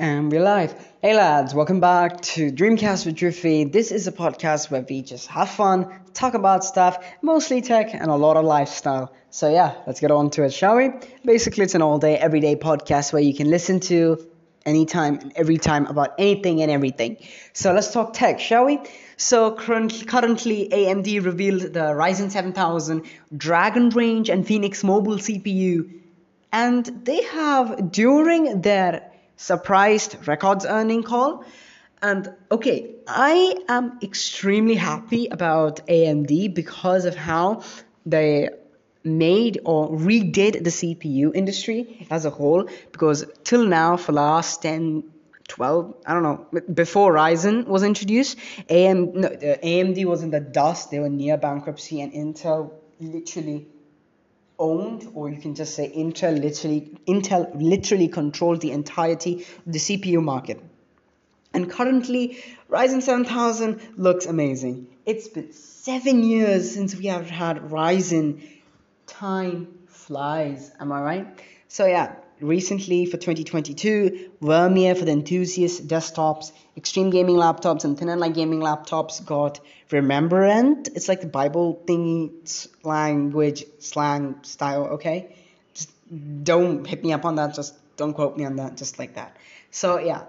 And we're live. Hey lads, welcome back to Dreamcast with Drifty. This is a podcast where we just have fun, talk about stuff, mostly tech and a lot of lifestyle. So yeah, let's get on to it, shall we? Basically, it's an all-day, everyday podcast where you can listen to anytime and every time about anything and everything. So let's talk tech, shall we? So currently, currently AMD revealed the Ryzen 7000 Dragon Range and Phoenix Mobile CPU, and they have during their surprised records earning call. And okay, I am extremely happy about AMD because of how they made or redid the CPU industry as a whole. Because till now, for last 10, 12, I don't know, before Ryzen was introduced, AM, no, AMD was in the dust. They were near bankruptcy, and Intel literally owned, or you can just say Intel literally Intel literally controlled the entirety of the CPU market. And currently, Ryzen 7000 looks amazing. It's been seven years since we have had Ryzen. Time flies, am I right? So yeah, recently for 2022, Vermeer for the enthusiast desktops, extreme gaming laptops, and thin and light gaming laptops got Rembrandt. It's like the Bible thingy language, slang style, okay? Just don't hit me up on that, just don't quote me on that, just like that. So yeah.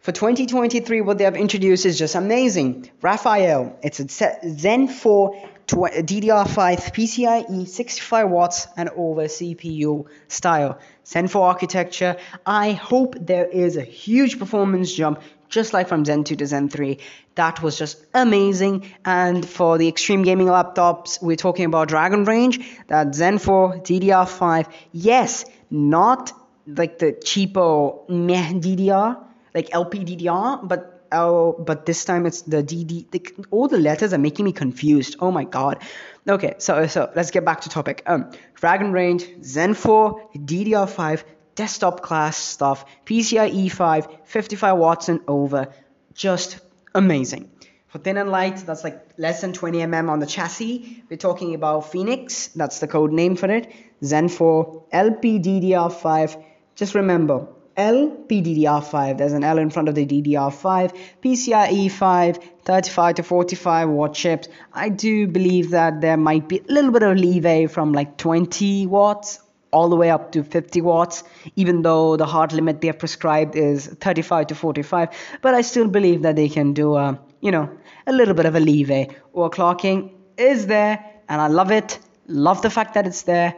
For 2023, what they have introduced is just amazing. Raphael, it's a Zen 4 DDR5 PCIe 65 watts and over CPU style. Zen 4 architecture. I hope there is a huge performance jump just like from Zen 2 to Zen 3. That was just amazing. And for the extreme gaming laptops, we're talking about Dragon Range, that Zen 4 DDR5. Yes, not like the cheapo meh DDR, like LPDDR, but oh, but this time it's the DD. The, all the letters are making me confused. Oh my god. Okay, so so let's get back to topic. Um, Dragon Range, Zen 4, DDR5, desktop class stuff, PCIe 5, 55 watts and over, just amazing. For thin and light, that's like less than 20 mm on the chassis. We're talking about Phoenix, that's the code name for it. Zen 4, LPDDR5. Just remember, LPDDR5. There's an L in front of the DDR5. PCIe 5, 35 to 45 watt chips. I do believe that there might be a little bit of leeway from like 20 watts all the way up to 50 watts, even though the hard limit they have prescribed is 35 to 45. But I still believe that they can do a, you know, a little bit of a leeway. Overclocking is there, and I love it. Love the fact that it's there.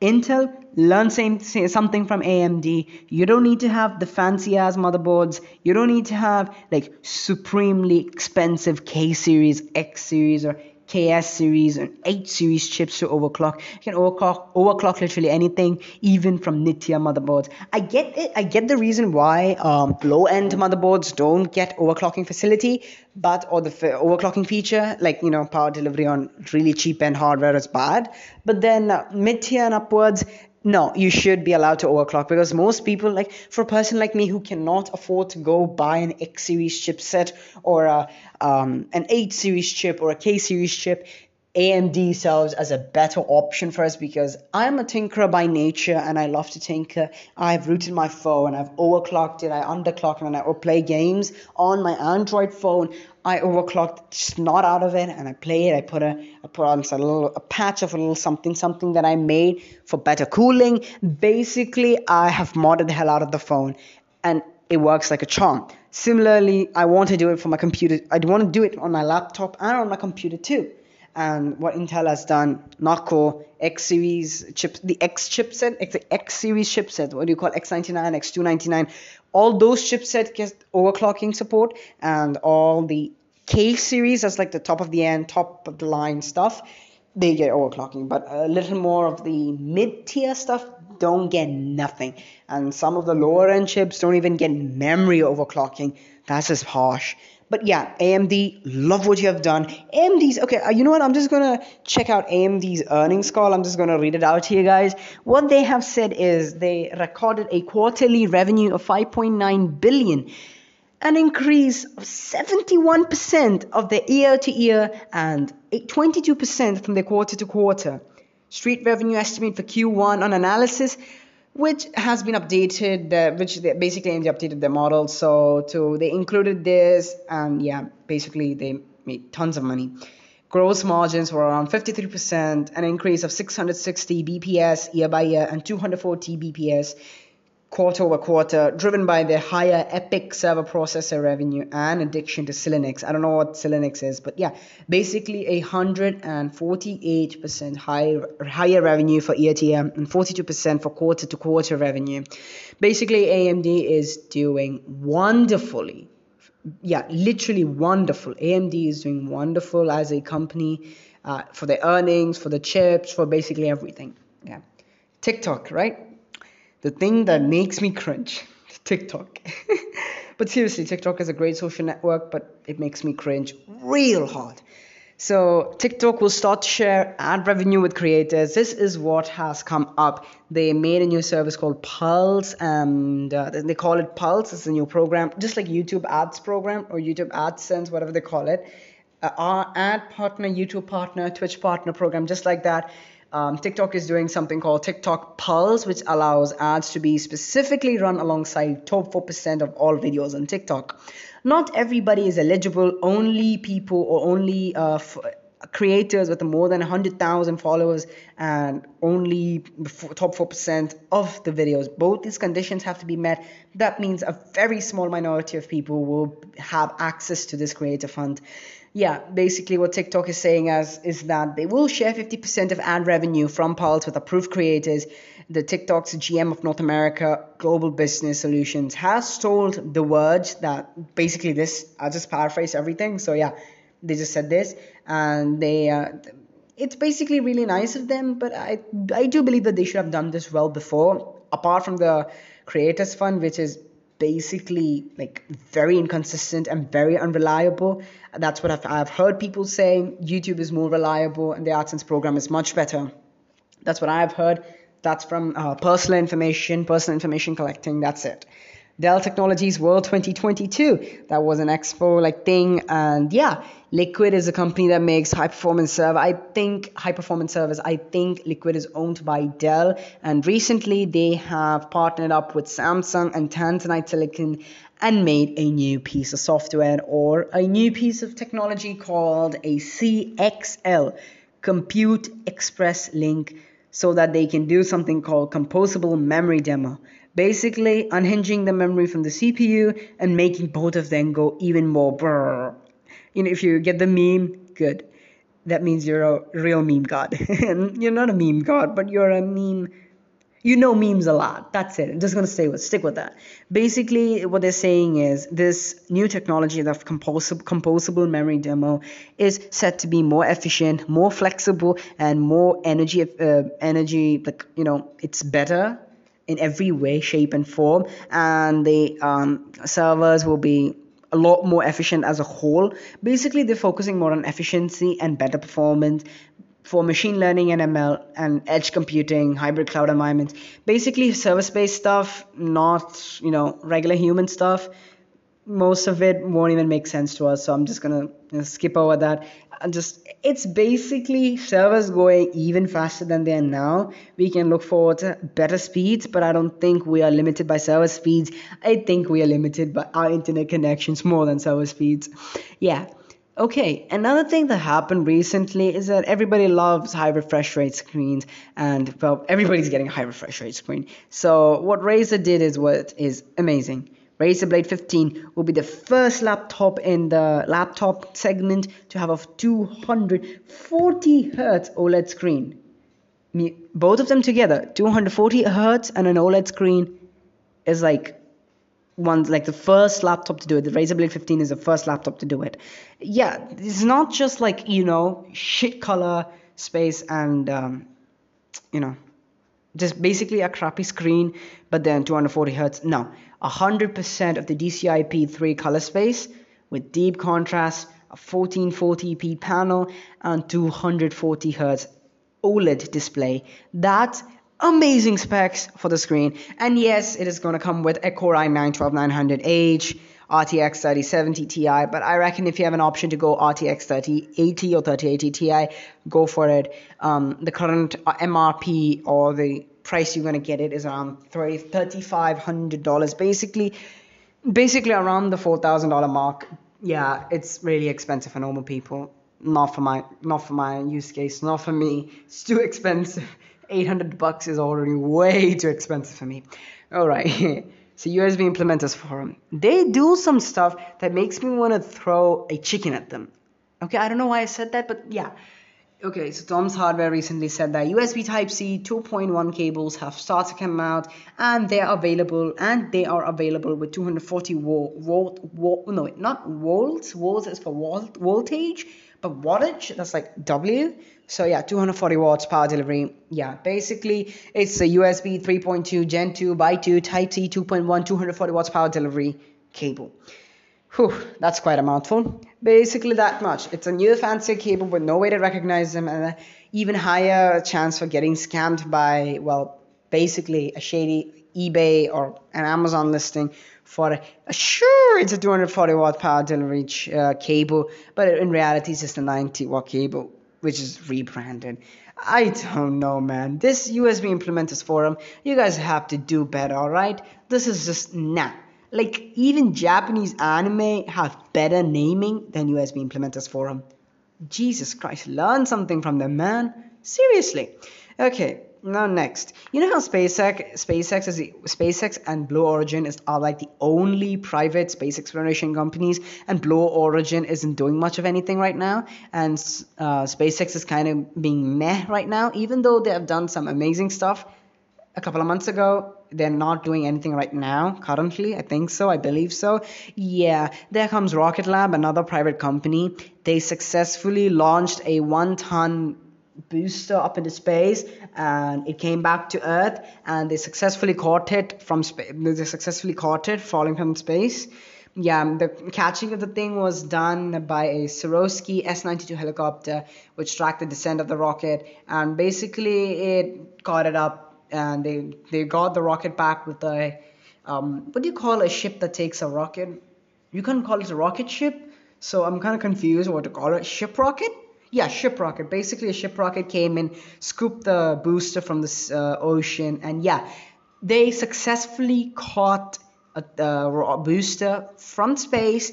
Intel, learn same, something from AMD. You don't need to have the fancy ass motherboards. You don't need to have like supremely expensive K series, X series, or KS series and 8 series chips to overclock. You can overclock, overclock literally anything, even from Nitya motherboards. I get it. I get the reason why um, low-end motherboards don't get overclocking facility, but or the f- overclocking feature, like you know, power delivery on really cheap-end hardware is bad. But then uh, mid-tier and upwards, no, you should be allowed to overclock because most people, like for a person like me who cannot afford to go buy an X series chipset or a, um, an 8 series chip or a K series chip, AMD serves as a better option for us because I'm a tinkerer by nature and I love to tinker. I've rooted my phone, I've overclocked it, I underclocked it, and I play games on my Android phone. I overclocked just not out of it and I play it. I put a I put on a little a patch of a little something something that I made for better cooling. Basically, I have modded the hell out of the phone and it works like a charm. Similarly, I want to do it for my computer. I want to do it on my laptop and on my computer too and what Intel has done, core X series chip, the X chipset, X, the X series chipset, what do you call X99, X299, all those chipsets get overclocking support, and all the K series, that's like the top of the end, top of the line stuff, they get overclocking. But a little more of the mid tier stuff don't get nothing, and some of the lower end chips don't even get memory overclocking. That's just harsh. But yeah, AMD, love what you have done. AMD's okay. Uh, you know what? I'm just gonna check out AMD's earnings call. I'm just gonna read it out you guys. What they have said is they recorded a quarterly revenue of 5.9 billion, an increase of 71% of the year to year and 22% from the quarter to quarter. Street revenue estimate for Q1 on analysis which has been updated, uh, which they basically AMD updated their model. So to they included this, and yeah, basically they made tons of money. Gross margins were around 53%, an increase of 660 BPS year by year and 240 BPS quarter over quarter, driven by the higher EPYC server processor revenue and addiction to Xilinx. I don't know what Xilinx is, but yeah, basically a 148% higher higher revenue for year and 42% for quarter to quarter revenue. Basically, AMD is doing wonderfully. Yeah, literally wonderful. AMD is doing wonderful as a company uh, for the earnings, for the chips, for basically everything. Yeah. TikTok, right? The thing that makes me cringe TikTok. but seriously, TikTok is a great social network, but it makes me cringe real hard. So TikTok will start to share ad revenue with creators. This is what has come up. They made a new service called Pulse, and uh, they call it Pulse. It's a new program, just like YouTube Ads program or YouTube AdSense, whatever they call it. Uh, our ad partner, YouTube partner, Twitch partner program, just like that um, TikTok is doing something called TikTok Pulse, which allows ads to be specifically run alongside top 4% of all videos on TikTok. Not everybody is eligible, only people or only uh, f- creators with more than 100,000 followers and only top 4% of the videos. Both these conditions have to be met. That means a very small minority of people will have access to this creator fund yeah, basically what TikTok is saying as is that they will share 50% of ad revenue from Pulse with approved creators. The TikTok's GM of North America Global Business Solutions has told The Verge that basically this. I'll just paraphrase everything. So yeah, they just said this, and they. Uh, it's basically really nice of them, but I I do believe that they should have done this well before. Apart from the Creators Fund, which is basically like very inconsistent and very unreliable. That's what I've, I've heard people saying. YouTube is more reliable and the AdSense program is much better. That's what I've heard. That's from uh, personal information, personal information collecting. That's it. Dell Technologies World 2022. That was an expo like thing, and yeah, Liqid is a company that makes high performance server. I think high performance servers. I think Liqid is owned by Dell, and recently they have partnered up with Samsung and Tanzanite Silicon and made a new piece of software or a new piece of technology called a CXL, Compute Express Link, so that they can do something called composable memory demo basically unhinging the memory from the CPU and making both of them go even more brrr. You know, if you get the meme, good. That means you're a real meme god. you're not a meme god, but you're a meme. You know memes a lot. That's it. I'm just gonna stay with stick with that. Basically, what they're saying is this new technology of composable, composable memory demo is set to be more efficient, more flexible, and more energy uh, energy like you know it's better in every way, shape, and form, and the um, servers will be a lot more efficient as a whole. Basically, they're focusing more on efficiency and better performance for machine learning and ML and edge computing, hybrid cloud environments. Basically, service-based stuff, not you know regular human stuff. Most of it won't even make sense to us, so I'm just gonna skip over that just it's basically servers going even faster than they are now. We can look forward to better speeds, but I don't think we are limited by server speeds. I think we are limited by our internet connections more than server speeds. Yeah. Okay, another thing that happened recently is that everybody loves high refresh rate screens, and well, everybody's getting a high refresh rate screen. So what Razer did is what is amazing. Razer Blade 15 will be the first laptop in the laptop segment to have a 240 Hz OLED screen. Both of them together, 240 Hz and an OLED screen, is like one like the first laptop to do it. The Razer Blade 15 is the first laptop to do it. Yeah, it's not just like you know shit color space and um, you know just basically a crappy screen, but then 240 hertz. No, 100% of the DCI-P3 color space with deep contrast, a 1440p panel, and 240 Hz OLED display. That's amazing specs for the screen. And yes, it is going to come with a Core i9 12900H, RTX 3070 Ti, but I reckon if you have an option to go RTX 3080 or 3080 Ti, go for it. Um, the current MRP or the price you're going to get it is around $3,500. Basically, basically around the $4,000 mark. Yeah, it's really expensive for normal people. Not for my, not for my use case. Not for me. It's too expensive. 800 bucks is already way too expensive for me. All right. so USB implementers forum. They do some stuff that makes me want to throw a chicken at them. Okay, I don't know why I said that, but yeah. Okay, so Tom's Hardware recently said that USB Type-C 2.1 cables have started to come out, and they are available, and they are available with 240 volt, volt, volt no, not volts. Volts is for volt, voltage, but wattage. That's like W. So yeah, 240 watts power delivery. Yeah, basically it's a USB 3.2 Gen 2 by 2 Type-C 2.1 240 watts power delivery cable. Whew, that's quite a mouthful. Basically that much. It's a new fancy cable with no way to recognize them and an even higher chance for getting scammed by, well, basically a shady eBay or an Amazon listing for a, sure it's a 240 watt power delivery uh, cable, but in reality it's just a 90 watt cable, which is rebranded. I don't know, man. This USB implementers forum, you guys have to do better, alright? This is just nah. Like, even Japanese anime have better naming than USB Implementers Forum. Jesus Christ, learn something from them, man. Seriously. Okay, now next. You know how SpaceX, SpaceX is SpaceX and Blue Origin is are like the only private space exploration companies, and Blue Origin isn't doing much of anything right now, and uh, SpaceX is kind of being meh right now, even though they have done some amazing stuff a couple of months ago. They're not doing anything right now, currently. I think so. I believe so. Yeah, there comes Rocket Lab, another private company. They successfully launched a one ton booster up into space and it came back to earth and they successfully caught it from space they successfully caught it falling from space yeah the catching of the thing was done by a Sikorsky S92 helicopter which tracked the descent of the rocket and basically it caught it up and they they got the rocket back with a um, what do you call a ship that takes a rocket? You can call it a rocket ship. So I'm kind of confused what to call it. Ship rocket? Yeah, ship rocket. Basically, a ship rocket came in, scooped the booster from the uh, ocean, and yeah, they successfully caught a, a booster from space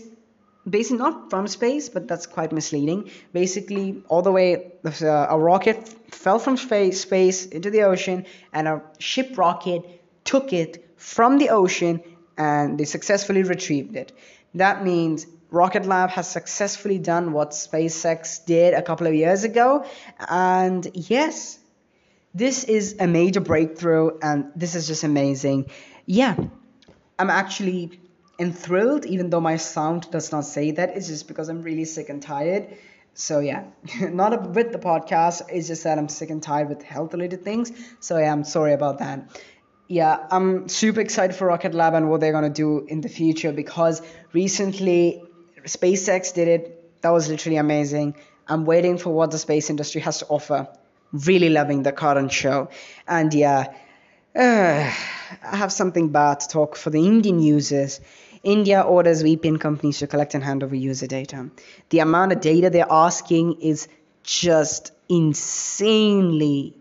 basically not from space, but that's quite misleading. Basically, all the way, uh, a rocket fell from space, space into the ocean, and a ship rocket took it from the ocean, and they successfully retrieved it. That means Rocket Lab has successfully done what SpaceX did a couple of years ago, and yes, this is a major breakthrough, and this is just amazing. Yeah, I'm actually enthralled, even though my sound does not say that. It's just because I'm really sick and tired. So yeah, not with the podcast. It's just that I'm sick and tired with health-related things. So yeah, I'm sorry about that. Yeah, I'm super excited for Rocket Lab and what they're gonna do in the future because recently SpaceX did it. That was literally amazing. I'm waiting for what the space industry has to offer. Really loving the current show. And yeah, uh, I have something bad to talk for the Indian users. India orders VPN companies to collect and hand over user data. The amount of data they're asking is just insanely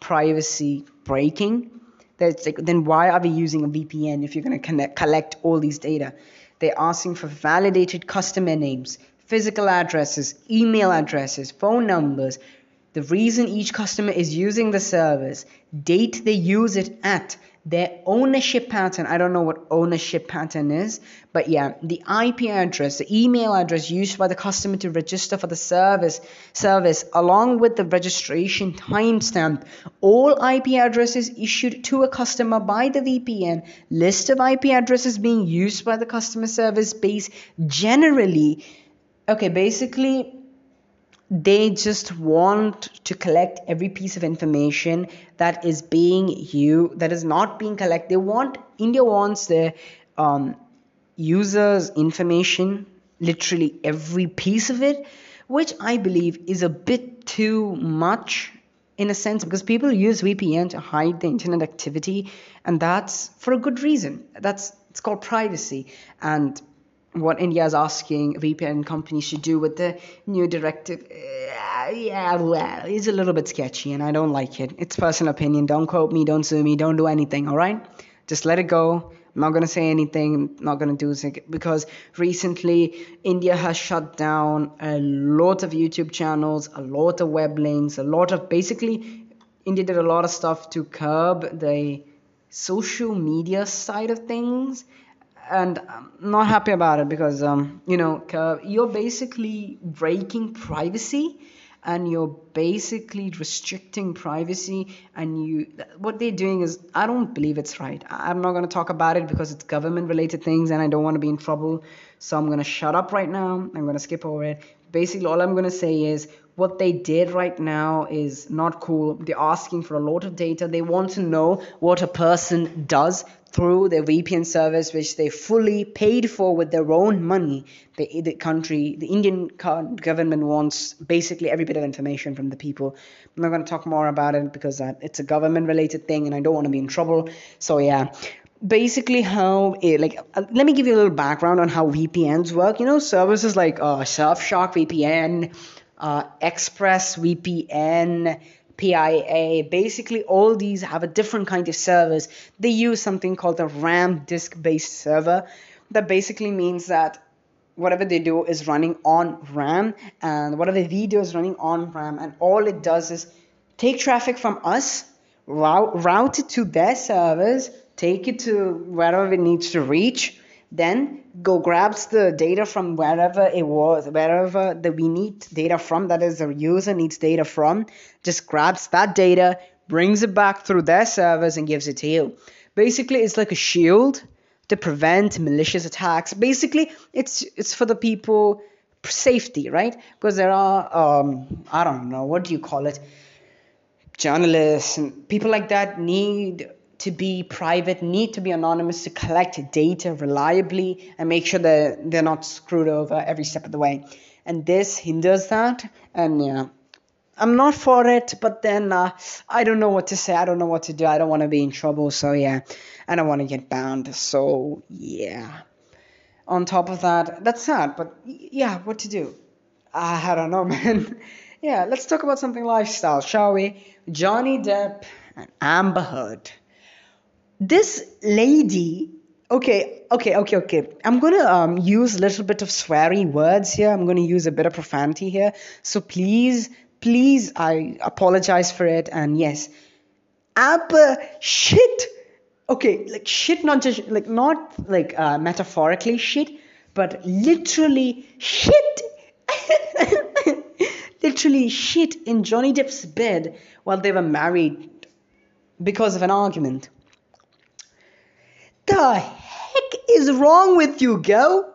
privacy breaking. That's like, then why are we using a VPN if you're going to collect all these data? They're asking for validated customer names, physical addresses, email addresses, phone numbers, the reason each customer is using the service, date they use it at, their ownership pattern. I don't know what ownership pattern is, but yeah, the IP address, the email address used by the customer to register for the service, service along with the registration timestamp, all IP addresses issued to a customer by the VPN, list of IP addresses being used by the customer service base generally. Okay, basically they just want to collect every piece of information that is being you that is not being collected they want india wants the um, users information literally every piece of it which i believe is a bit too much in a sense because people use vpn to hide the internet activity and that's for a good reason that's it's called privacy and what India is asking VPN companies to do with the new directive. Yeah, well, it's a little bit sketchy and I don't like it. It's personal opinion. Don't quote me, don't sue me, don't do anything, all right? Just let it go. I'm not going to say anything, I'm not going to do it because recently India has shut down a lot of YouTube channels, a lot of web links, a lot of basically, India did a lot of stuff to curb the social media side of things and I'm not happy about it because um, you know you're basically breaking privacy and you're basically restricting privacy and you what they're doing is i don't believe it's right. I'm not going to talk about it because it's government related things and i don't want to be in trouble so i'm going to shut up right now i'm going to skip over it basically all i'm going to say is what they did right now is not cool they're asking for a lot of data they want to know what a person does through their VPN service, which they fully paid for with their own money. The, the country, the Indian government wants basically every bit of information from the people. I'm not going to talk more about it because uh, it's a government related thing and I don't want to be in trouble. So, yeah. Basically, how it, like, uh, let me give you a little background on how VPNs work. You know, services like uh, Surfshark VPN, uh, Express VPN, PIA. Basically, all these have a different kind of service. They use something called a RAM disk based server. That basically means that whatever they do is running on RAM, and whatever the video is running on RAM, and all it does is take traffic from us, route, route it to their servers, take it to wherever it needs to reach, then go grabs the data from wherever it was, wherever that we need data from, that is the user needs data from, just grabs that data, brings it back through their servers and gives it to you. Basically, it's like a shield to prevent malicious attacks. Basically, it's it's for the people safety, right? Because there are um, I don't know what do you call it, journalists and people like that need to be private, need to be anonymous to collect data reliably and make sure that they're not screwed over every step of the way. And this hinders that. And yeah, I'm not for it, but then uh, I don't know what to say. I don't know what to do. I don't want to be in trouble. So yeah, I don't want to get banned. So yeah. On top of that, that's sad, but yeah, what to do? I don't know, man. yeah, let's talk about something lifestyle, shall we? Johnny Depp and Amber Heard this lady okay okay okay okay. I'm gonna um, use a little bit of sweary words here. I'm gonna use a bit of profanity here. So please please i apologize for it. And yes Amber shit. Okay like shit not just like not like uh, metaphorically shit but literally shit. Literally shit in johnny depp's bed while they were married because of an argument the heck is wrong with you, girl?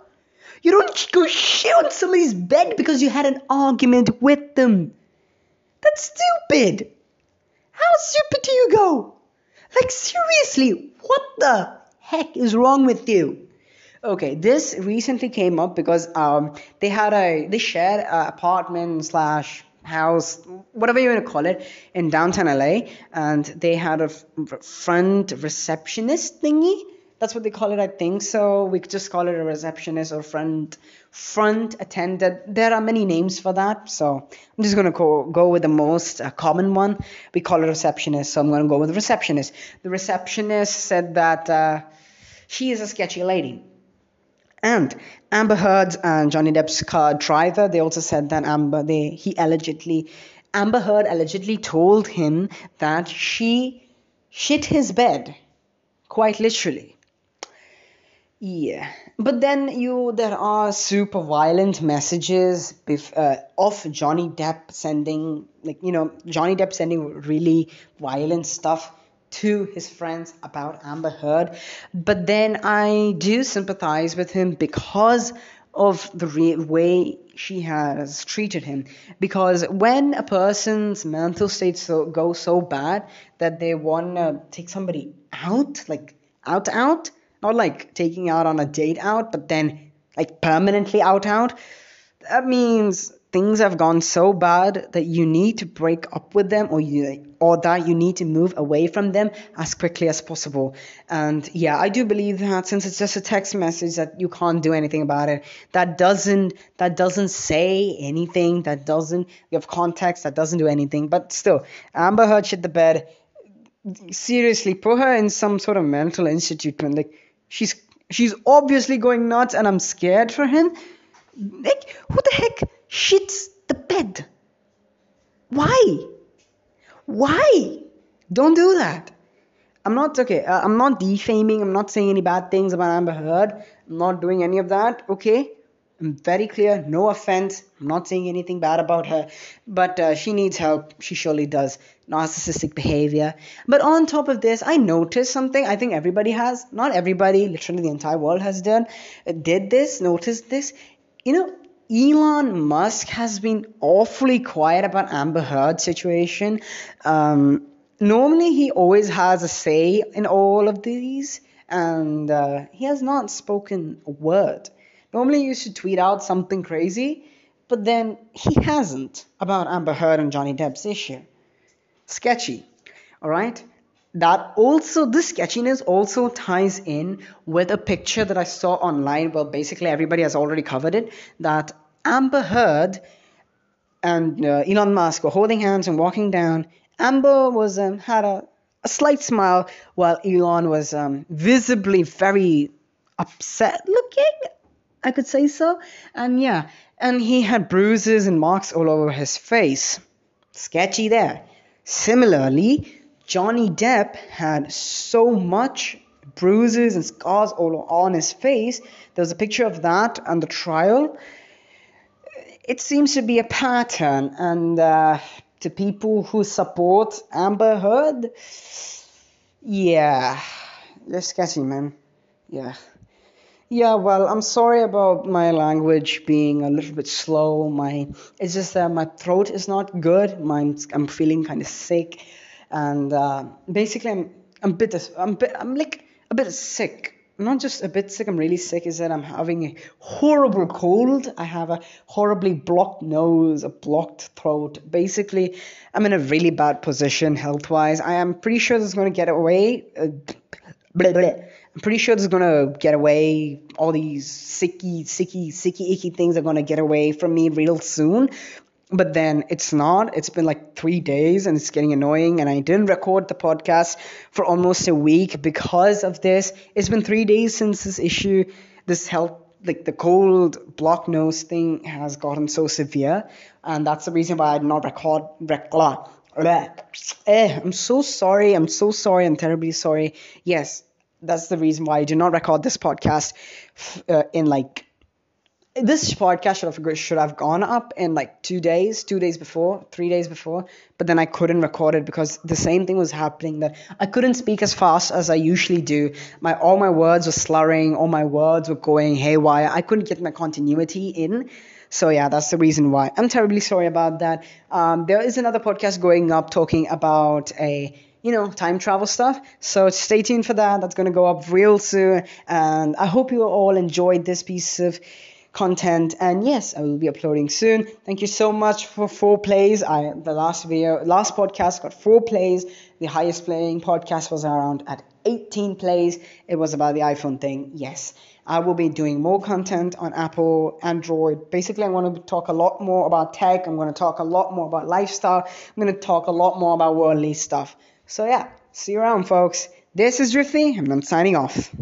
You don't go shit on somebody's bed because you had an argument with them. That's stupid. How stupid do you go? Like, seriously, what the heck is wrong with you? Okay, this recently came up because um, they had a they shared an apartment slash house, whatever you want to call it, in downtown LA, and they had a front receptionist thingy that's what they call it, I think. So we just call it a receptionist or front front attendant. There are many names for that. So I'm just gonna go go with the most uh, common one. We call it receptionist. So I'm gonna go with receptionist. The receptionist said that uh, she is a sketchy lady. And Amber Heard and Johnny Depp's car driver, they also said that Amber, they he allegedly, Amber Heard allegedly told him that she shit his bed, quite literally. Yeah, but then you there are super violent messages bef- uh, of Johnny Depp sending like you know Johnny Depp sending really violent stuff to his friends about Amber Heard. But then I do sympathize with him because of the re- way she has treated him. Because when a person's mental state so goes so bad that they want to take somebody out, like out out not like taking out on a date out, but then like permanently out out. That means things have gone so bad that you need to break up with them or you or that you need to move away from them as quickly as possible. And yeah i do believe that since it's just a text message that you can't do anything about it. That doesn't that doesn't say anything that doesn't give context that doesn't do anything. But still amber heard shit the bed. Seriously put her in some sort of mental institute like she's she's obviously going nuts and i'm scared for him like who the heck shits the bed. Why? Why? Don't do that. I'm not okay. Uh, I'm not defaming. I'm not saying any bad things about Amber Heard. I'm not doing any of that. Okay. I'm very clear. No offense. I'm not saying anything bad about her. But uh, she needs help. She surely does. Narcissistic behavior. But on top of this, I noticed something. I think everybody has. Not everybody. Literally, the entire world has done. Uh, did this. Noticed this. You know, Elon Musk has been awfully quiet about Amber Heard situation. Um, normally, he always has a say in all of these, and uh, he has not spoken a word. Normally, you should tweet out something crazy, but then he hasn't about Amber Heard and Johnny Depp's issue. Sketchy, all right? That also, this sketchiness also ties in with a picture that I saw online. Well, basically, everybody has already covered it. That Amber Heard and uh, Elon Musk were holding hands and walking down. Amber was um, had a, a slight smile while Elon was um, visibly very upset looking. I could say so. And yeah, and he had bruises and marks all over his face. Sketchy there. Similarly, Johnny Depp had so much bruises and scars all on his face. There was a picture of that on the trial it seems to be a pattern, and uh, to people who support Amber Heard, yeah, they're sketchy, man. Yeah. Yeah, well, I'm sorry about my language being a little bit slow. My it's just that my throat is not good. My, I'm feeling kind of sick, and uh, basically, I'm I'm bit I'm bit I'm like a bit sick I'm not just a bit sick, I'm really sick, is that I'm having a horrible cold. I have a horribly blocked nose, a blocked throat. Basically, I'm in a really bad position health wise. I am pretty sure this is going to get away. Uh, blah, blah. I'm pretty sure this is to get away. All these sicky, sicky, sicky, icky things are to get away from me real soon but then it's not. It's been like three days and it's getting annoying. And I didn't record the podcast for almost a week because of this. It's been three days since this issue, this health, like the cold block nose thing has gotten so severe. And that's the reason why I did not record. record eh, I'm so sorry. I'm so sorry. I'm terribly sorry. Yes, that's the reason why I did not record this podcast uh, in like this podcast should have should have gone up in like two days, two days before, three days before, but then I couldn't record it because the same thing was happening that I couldn't speak as fast as I usually do. My all my words were slurring, all my words were going haywire. I couldn't get my continuity in. So yeah, that's the reason why. I'm terribly sorry about that. Um, there is another podcast going up talking about a you know, time travel stuff. So stay tuned for that. That's going to go up real soon. And I hope you all enjoyed this piece of content. And yes i will be uploading soon. Thank you so much for four plays. I the last video last podcast got four plays. The highest playing podcast was around at 18 plays. It was about the iphone thing. Yes. I will be doing more content on apple android. Basically i want to talk a lot more about tech. I'm going to talk a lot more about lifestyle. I'm going to talk a lot more about worldly stuff so yeah see you around folks. This is Drifty and i'm signing off